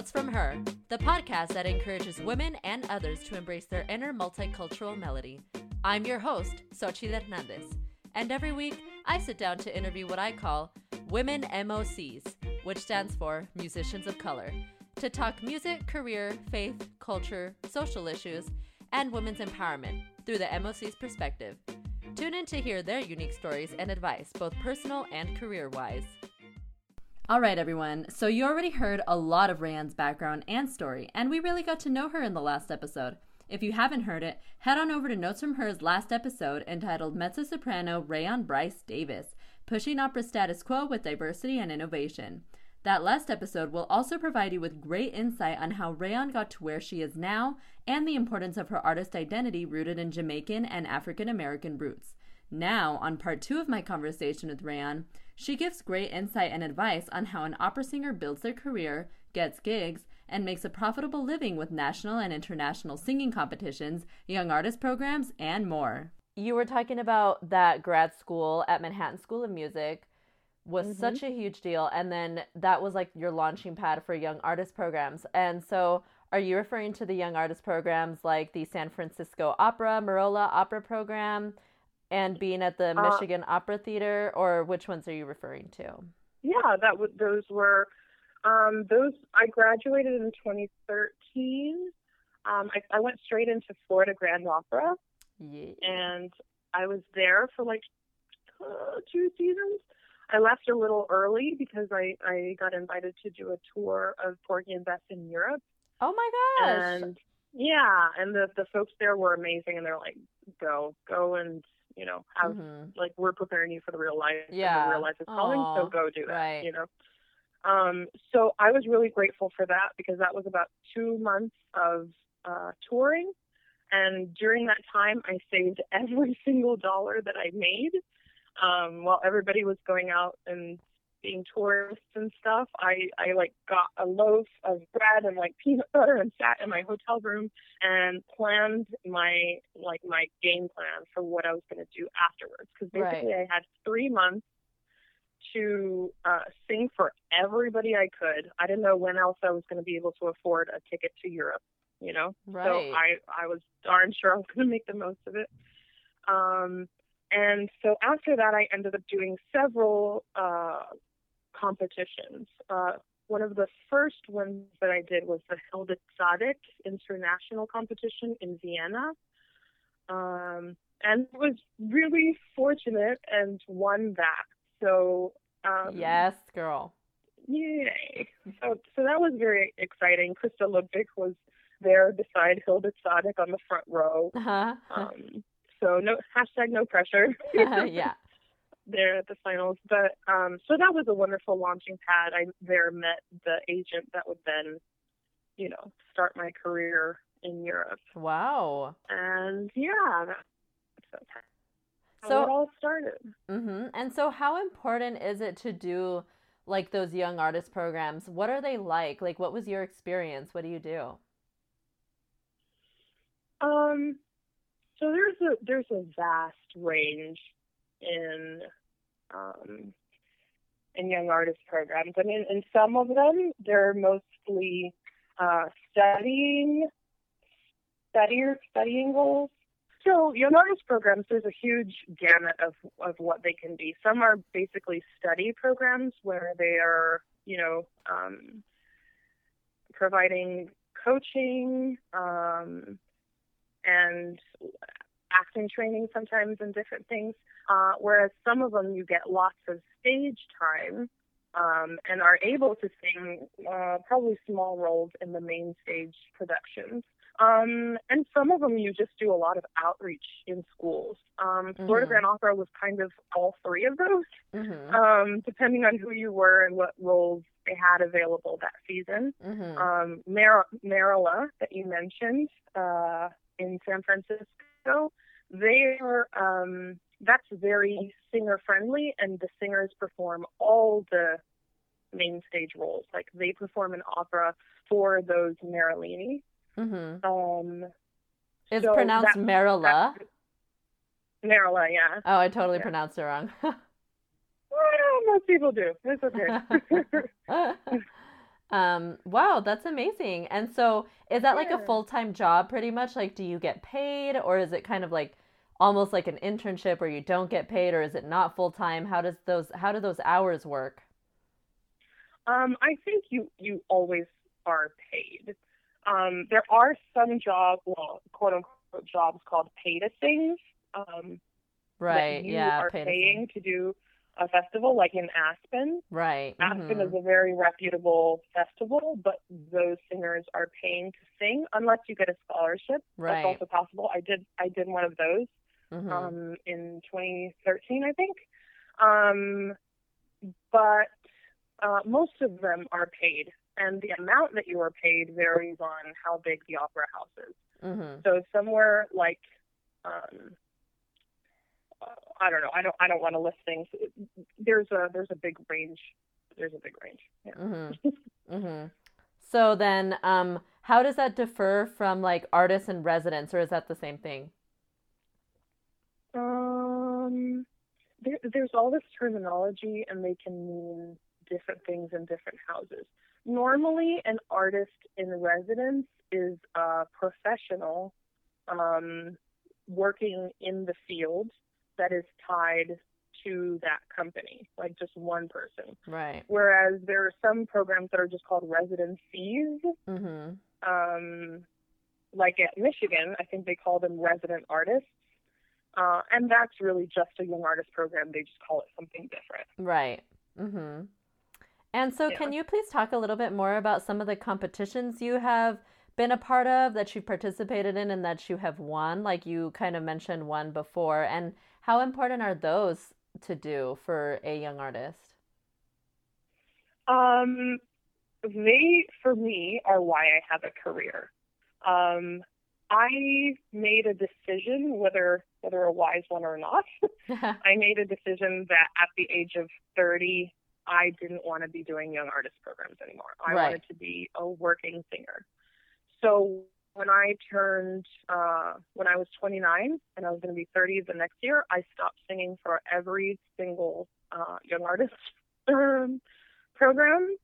Notes from Her, the podcast that encourages women and others to embrace their inner multicultural melody. I'm your host, Xochitl Hernandez, and every week I sit down to interview what I call Women MOCs, which stands for Musicians of Color, to talk music, career, faith, culture, social issues, and women's empowerment through the MOC's perspective. Tune in to hear their unique stories and advice, both personal and career wise. All right, everyone. So, you already heard a lot of Raehann's background and story, and we really got to know her in the last episode. If you haven't heard it, head on over to Notes from Her's last episode entitled Mezzo Soprano Raehann Bryce Davis Pushing Opera Status Quo with Diversity and Innovation. That last episode will also provide you with great insight on how Raehann got to where she is now and the importance of her artist identity rooted in Jamaican and African American roots. Now, on part two of my conversation with Raehann, she gives great insight and advice on how an opera singer builds their career, gets gigs, and makes a profitable living with national and international singing competitions, young artist programs, and more. You were talking about that grad school at Manhattan School of Music was mm-hmm. such a huge deal and then that was like your launching pad for young artist programs. And so are you referring to the young artist programs like the San Francisco Opera, Merola Opera program? And being at the uh, Michigan Opera Theater, or which ones are you referring to? Yeah, that would those were um, those. I graduated in 2013. Um, I, I, went straight into Florida Grand Opera, yeah. and I was there for like uh, two seasons. I left a little early because I, I got invited to do a tour of Porgy and Bess in Europe. Oh my gosh! And yeah, and the the folks there were amazing, and they're like, go, go and you know, have mm-hmm. like we're preparing you for the real life. Yeah. the real life is calling, Aww. so go do that. Right. You know. Um, so I was really grateful for that because that was about two months of uh, touring. And during that time, I saved every single dollar that I made um, while everybody was going out and being tourists and stuff, I, I like got a loaf of bread and like peanut butter and sat in my hotel room and planned my like my game plan for what I was going to do afterwards. Because basically, right. I had three months to uh, sing for everybody I could. I didn't know when else I was going to be able to afford a ticket to Europe. You know, right. so I I was darn sure I was going to make the most of it. Um, and so after that, I ended up doing several uh, competitions. Uh, one of the first ones that I did was the Hilde Zadek International Competition in Vienna. Um, and was really fortunate and won that. So um, yes, girl. Yay! So so that was very exciting. Christa Ludwig was there beside Hilde Zadek on the front row. Uh-huh. Um, so no hashtag no pressure. yeah there at the finals. But um, so that was a wonderful launching pad. I there met the agent that would then, you know, start my career in Europe. Wow. And yeah, that's, so, it all started. Mm-hmm. And so, how important is it to do like those young artist programs? What are they like? Like, what was your experience? What do you do? Um, so there's a there's a vast range in um, in young artist programs. I mean, in some of them, they're mostly uh, studying, studier, studying goals. So young artist programs, there's a huge gamut of of what they can be. Some are basically study programs where they are, you know, um, providing coaching um, and acting training sometimes and different things. Uh, whereas some of them you get lots of stage time um, and are able to sing uh, probably small roles in the main stage productions. Um, and some of them you just do a lot of outreach in schools. Um, mm-hmm. Florida Grand Opera was kind of all three of those, mm-hmm. um, depending on who you were and what roles they had available that season. Mm-hmm. Um, Mar- Merola, that you mentioned uh, in San Francisco, they are um, that's very singer friendly, and the singers perform all the main stage roles. Like they perform an opera for those Marilini. Mm-hmm. Um, it's so pronounced Merola. Merola, yeah. Oh, I totally yeah. pronounced it wrong. well, most people do. It's okay. Um, wow, that's amazing. And so is that like a full-time job pretty much? Like do you get paid or is it kind of like almost like an internship where you don't get paid or is it not full-time? How does those how do those hours work? Um, I think you you always are paid. Um, there are some jobs, well, quote unquote jobs called pay to things. Um, Right. you Yeah, are pay to paying to do a festival, like in Aspen. Right. Aspen mhm. is a very reputable festival, but those singers are paying to sing unless you get a scholarship. Right. That's also possible. I did I did one of those Mhm. um, in 2013, I think. Um, but uh, most of them are paid, and the amount that you are paid varies on how big the opera house is. Mhm. So somewhere like, um, I don't know, I don't, I don't want to list things. There's a, there's a big range. There's a big range. Yeah. Mhm. Mhm. So then um how does that differ from like artists and residents or is that the same thing? There, there's all this terminology, and they can mean different things in different houses. Normally, an artist in residence is a professional um, working in the field that is tied to that company, like just one person. Right. Whereas there are some programs that are just called residencies. Mhm. Um, like at Michigan, I think they call them resident artists. Uh, and that's really just a young artist program. They just call it something different. Right. Mm-hmm. And so, Yeah. can you please talk a little bit more about some of the competitions you have been a part of that you've participated in and that you have won? Like you kind of mentioned one before, and how important are those to do for a young artist? Um, they, for me, are why I have a career. Um, I made a decision, whether whether a wise one or not. I made a decision that at the age of 30, I didn't want to be doing young artist programs anymore. I Right. wanted to be a working singer. So when I turned, uh, when I was 29 and I was going to be 30 the next year, I stopped singing for every single uh, young artist program.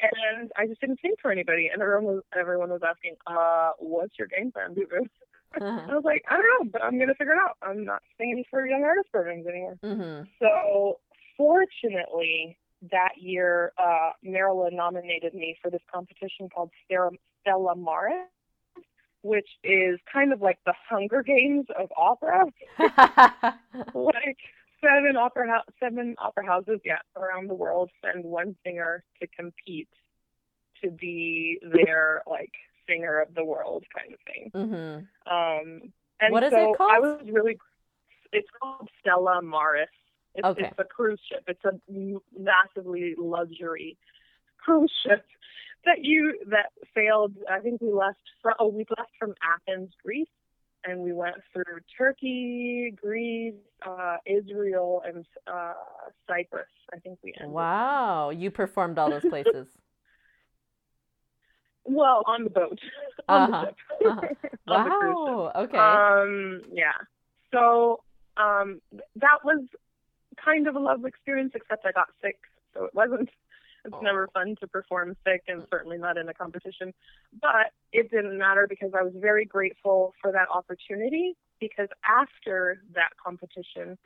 And I just didn't sing for anybody. And everyone was, everyone was asking, uh, what's your game plan, Dubu? I was like, I don't know, but I'm going to figure it out. I'm not singing for young artist programs anymore. mm-hmm. So fortunately, that year, uh, Maryland nominated me for this competition called Stella, Stella Maris, which is kind of like the Hunger Games of opera. like seven opera seven opera houses, yeah, around the world send one singer to compete to be their like singer of the world kind of thing. mm-hmm. Um, and What is so it called? I was really. It's called Stella Maris. It's, Okay. it's a cruise ship. It's a m- massively luxury cruise ship that you that sailed. I think we left from. Oh, we left from Athens, Greece, and we went through Turkey, Greece, uh, Israel, and uh, Cyprus. I think we ended. Wow, you performed all those places. Well, on the boat, on Uh-huh, the ship, uh-huh. on the. Wow. Okay. Um, yeah. So um, that was kind of a lovely experience, except I got sick, so it wasn't. It's Oh. never fun to perform sick, and certainly not in a competition. But it didn't matter because I was very grateful for that opportunity. Because after that competition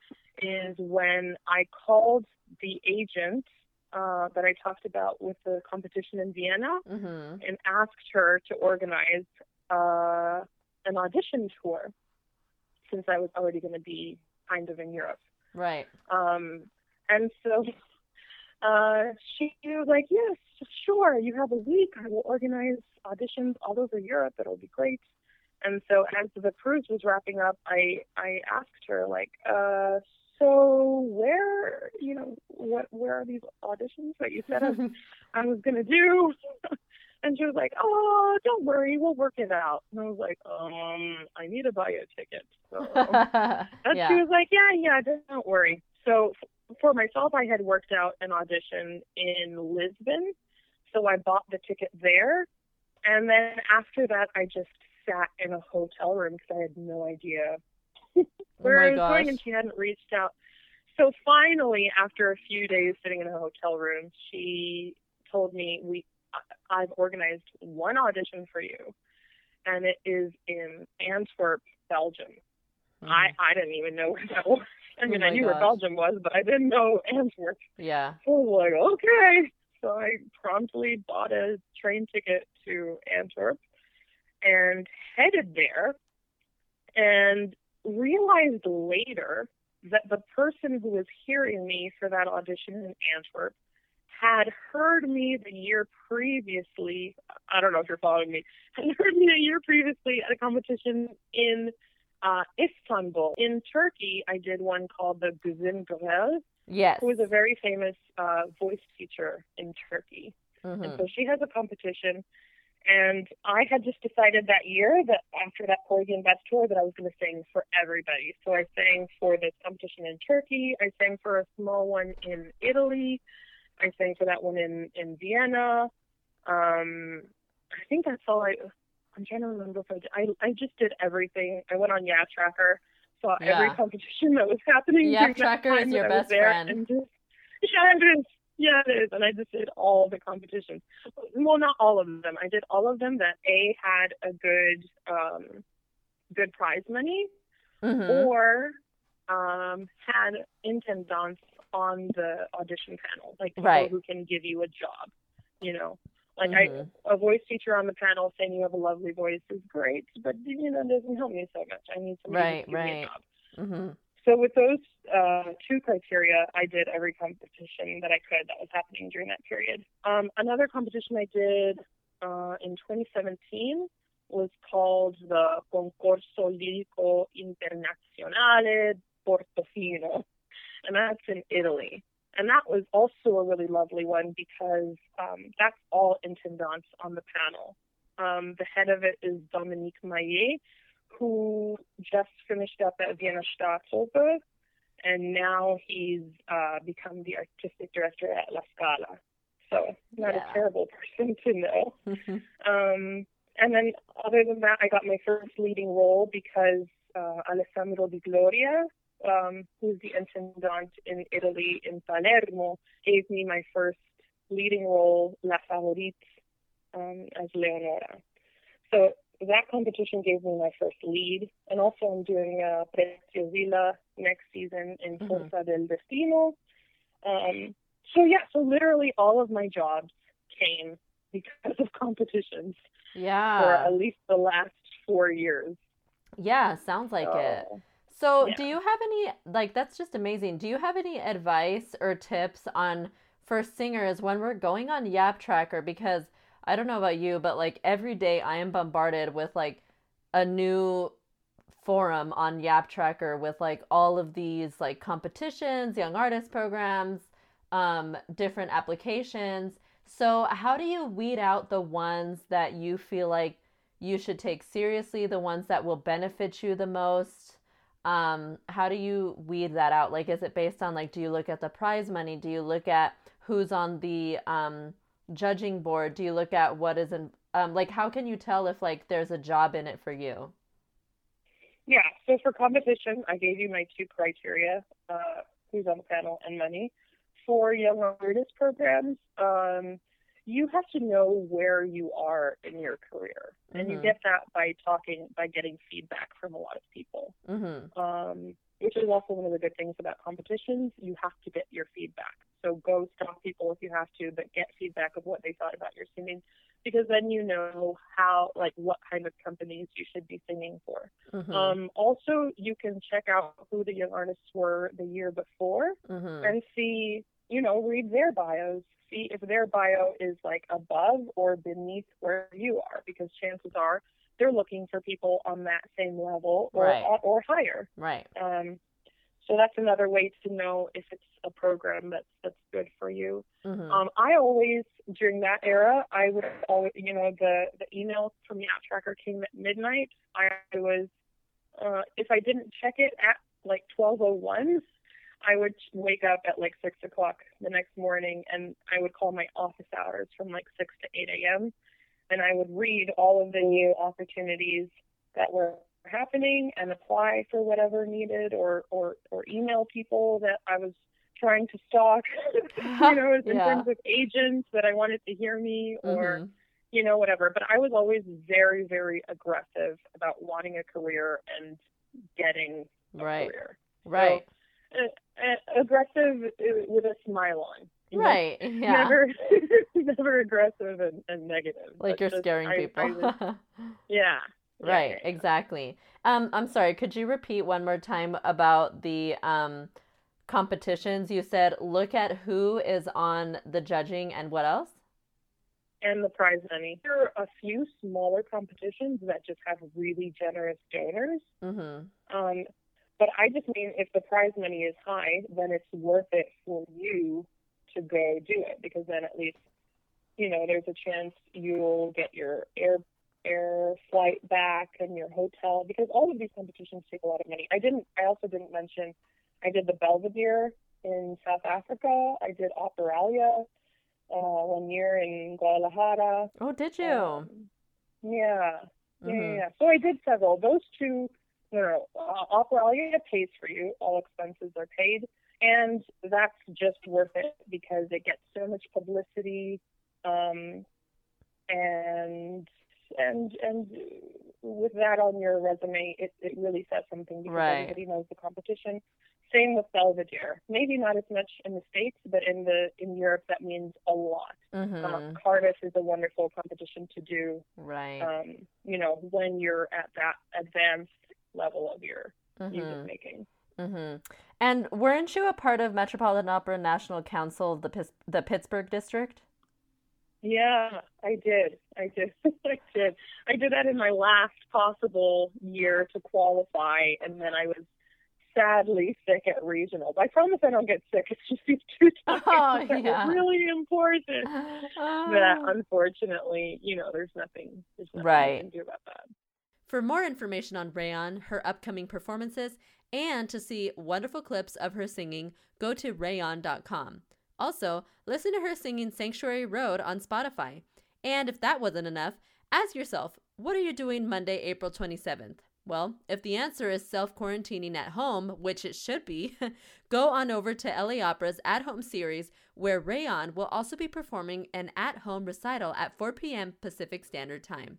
is when I called the agent uh, that I talked about with the competition in Vienna mm-hmm. and asked her to organize uh, an audition tour since I was already going to be kind of in Europe. Right. Um, and so uh, she was like, Yes, sure, you have a week. I will organize auditions all over Europe. It'll be great. And so as the cruise was wrapping up, I, I asked her, like, uh, so where, you know, what, where are these auditions that you said I was gonna do. and she was like, "Oh, don't worry, we'll work it out." And I was like, "Um, I need to buy a ticket." So and she was like, "Yeah, yeah, don't worry." So for myself, I had worked out an audition in Lisbon, so I bought the ticket there, and then after that, I just sat in a hotel room because I had no idea where oh I was going, and she hadn't reached out. So finally, after a few days sitting in a hotel room, she told me we I've organized one audition for you, and it is in Antwerp, Belgium. Mm-hmm. I I didn't even know where that was. I oh mean, oh I knew gosh. where Belgium was, but I didn't know Antwerp. Yeah. So I was like, okay. So I promptly bought a train ticket to Antwerp and headed there and realized later that the person who was hearing me for that audition in Antwerp had heard me the year previously. I don't know if you're following me. Had heard me a year previously at a competition in uh, Istanbul. In Turkey, I did one called the Güzin Gürel. Yes. Who was a very famous uh, voice teacher in Turkey. Mm-hmm. And so she has a competition. And I had just decided that year that after that Porgy and Bess tour that I was going to sing for everybody. So I sang for this competition in Turkey. I sang for a small one in Italy. I sang for that one in in Vienna. Um, I think that's all I. I'm trying to remember if I did. I I just did everything. I went on Yap Tracker, saw yeah. every competition that was happening. Yap Tracker is your best friend. And just, yeah, it is. Yeah, it is. And I just did all the competitions. Well, not all of them. I did all of them that a had a good um good prize money, mm-hmm. or um had intendants on the audition panel, like people right. who can give you a job. You know, like mm-hmm. I, a voice teacher on the panel saying you have a lovely voice is great, but you know doesn't help me so much. I need somebody right, to give right. me a job. Mm-hmm. So with those uh, two criteria, I did every competition that I could that was happening during that period. Um, another competition I did uh, in 2017 was called the Concorso Lirico Internazionale Portofino, and that's in Italy. And that was also a really lovely one because um, that's all intendants on the panel. Um, the head of it is Dominique Meyer, who just finished up at Vienna Staatsoper, and now he's uh, become the artistic director at La Scala. So not yeah. a terrible person to know. um, and then other than that, I got my first leading role because uh, Alessandro Di Gloria, um, who's the intendant in Italy in Palermo, gave me my first leading role, La Favorite, um, as Leonora. So that competition gave me my first lead, and also I'm doing a Preziosilla next season in mm-hmm. Forza del Destino. Um, so yeah, so literally all of my jobs came because of competitions. Yeah. For at least the last four years. Yeah, sounds like so, it. So, yeah. do you have any like that's just amazing. Do you have any advice or tips on for singers when we're going on Yap Tracker because I don't know about you, but like every day I am bombarded with like a new forum on Yap Tracker with like all of these like competitions, young artist programs, um, different applications. So, how do you weed out the ones that you feel like you should take seriously, the ones that will benefit you the most? Um, how do you weed that out? Like, is it based on like, do you look at the prize money? Do you look at who's on the um, judging board? Do you look at what is in um, like? How can you tell if like there's a job in it for you? Yeah. So for competition, I gave you my two criteria: uh, who's on the panel and money. For young artist programs, um, you have to know where you are in your career, and mm-hmm. you get that by talking, by getting feedback from a lot of people. Mm-hmm. Um, which is also one of the good things about competitions. You have to get your feedback. So go stop people if you have to, but get feedback of what they thought about your singing, because then you know how, like, what kind of companies you should be singing for. Mm-hmm. Um, also, you can check out who the young artists were the year before mm-hmm. and see, you know, read their bios see if their bio is like above or beneath where you are, because chances are they're looking for people on that same level or right. or higher. Right. Um, so that's another way to know if it's a program that's that's good for you. Mm-hmm. Um, I always during that era, I would always, you know, the the email from the Yap Tracker came at midnight. I was, uh, if I didn't check it at like 12:01, I would wake up at like six o'clock the next morning and I would call my office hours from like six to eight a.m. and I would read all of the new opportunities that were happening and apply for whatever needed or or or email people that I was trying to stalk, you know, in Yeah. terms of agents that I wanted to hear me or, Mhm. you know, whatever. But I was always very, very aggressive about wanting a career and getting a Right. career. Right. Uh, uh, aggressive uh, with a smile on. you know? Right. Yeah. Never, never aggressive and, and negative. like you're just- scaring I- I people. was- yeah. Yeah, right. yeah, yeah. Exactly. Um, I'm sorry. Could you repeat one more time about the um competitions? You said look at who is on the judging and what else? and the prize money. There are a few smaller competitions that just have really generous donors. Mm-hmm. Um, but I just mean if the prize money is high, then it's worth it for you to go do it because then at least, you know, there's a chance you'll get your air air flight back and your hotel because all of these competitions take a lot of money. I didn't. I also didn't mention. I did the Belvedere in South Africa. I did Operalia uh, one year in Guadalajara. Oh, did you? Um, yeah. Yeah, yeah, yeah. So I did several. Those two, you know, Operalia pays for you. All expenses are paid. And that's just worth it because it gets so much publicity. Um, and, and, and with that on your resume, it, it really says something because Right. everybody knows the competition. Same with Belvedere. Maybe not as much in the States, but in the, in Europe, that means a lot. Mhm. Uh, Cardiff is a wonderful competition to do Right. um, you know, when you're at that advanced level of your music Mhm. making. Mhm. And weren't you a part of Metropolitan Opera National Council the Pis- the Pittsburgh district? Yeah, I did. I did. I did. I did that in my last possible year to qualify, and then I was sadly sick at regionals. I promise I don't get sick. It's just these two times Oh, that yeah. were really important. That Oh. unfortunately, you know, there's nothing. There's nothing Right. you can do about that. For more information on Raehann, her upcoming performances, and to see wonderful clips of her singing, go to rayon.com. Also, listen to her singing Sanctuary Road on Spotify. And if that wasn't enough, ask yourself, what are you doing Monday, April 27th? Well, if the answer is self quarantining at home, which it should be, go on over to LA Opera's At Home series, where Raehann will also be performing an at home recital at 4 p.m. Pacific Standard Time.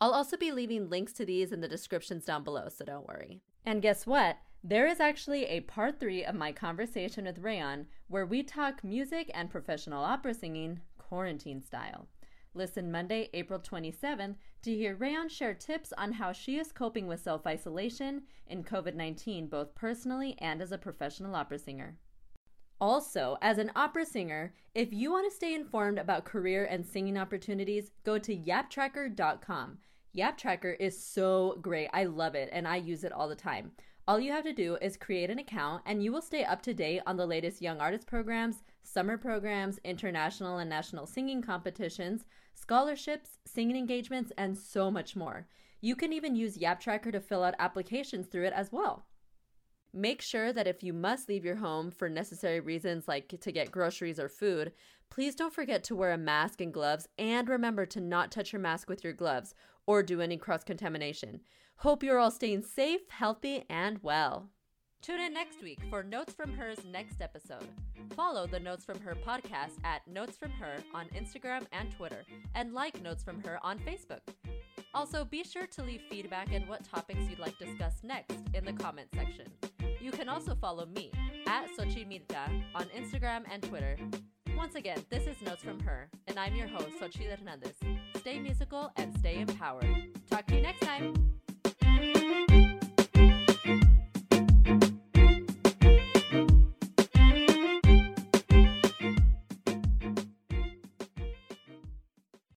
I'll also be leaving links to these in the descriptions down below, so don't worry. And guess what? There is actually a part three of my conversation with Raehann where we talk music and professional opera singing quarantine style. Listen Monday, April 27th to hear Raehann share tips on how she is coping with self isolation in COVID 19, both personally and as a professional opera singer. Also, as an opera singer, if you want to stay informed about career and singing opportunities, go to yaptracker.com. YapTracker is so great. I love it and I use it all the time. All you have to do is create an account and you will stay up to date on the latest young artist programs, summer programs, international and national singing competitions, scholarships, singing engagements, and so much more. You can even use YapTracker to fill out applications through it as well. Make sure that if you must leave your home for necessary reasons like to get groceries or food, please don't forget to wear a mask and gloves and remember to not touch your mask with your gloves or do any cross contamination. Hope you're all staying safe, healthy, and well. Tune in next week for Notes from Her's next episode. Follow the Notes from Her podcast at Notes from Her on Instagram and Twitter, and like Notes from Her on Facebook. Also, be sure to leave feedback and what topics you'd like discussed next in the comment section. You can also follow me at Xochimilca on Instagram and Twitter. Once again, this is Notes from Her, and I'm your host, Xochitl Hernandez. Stay musical and stay empowered. Talk to you next time.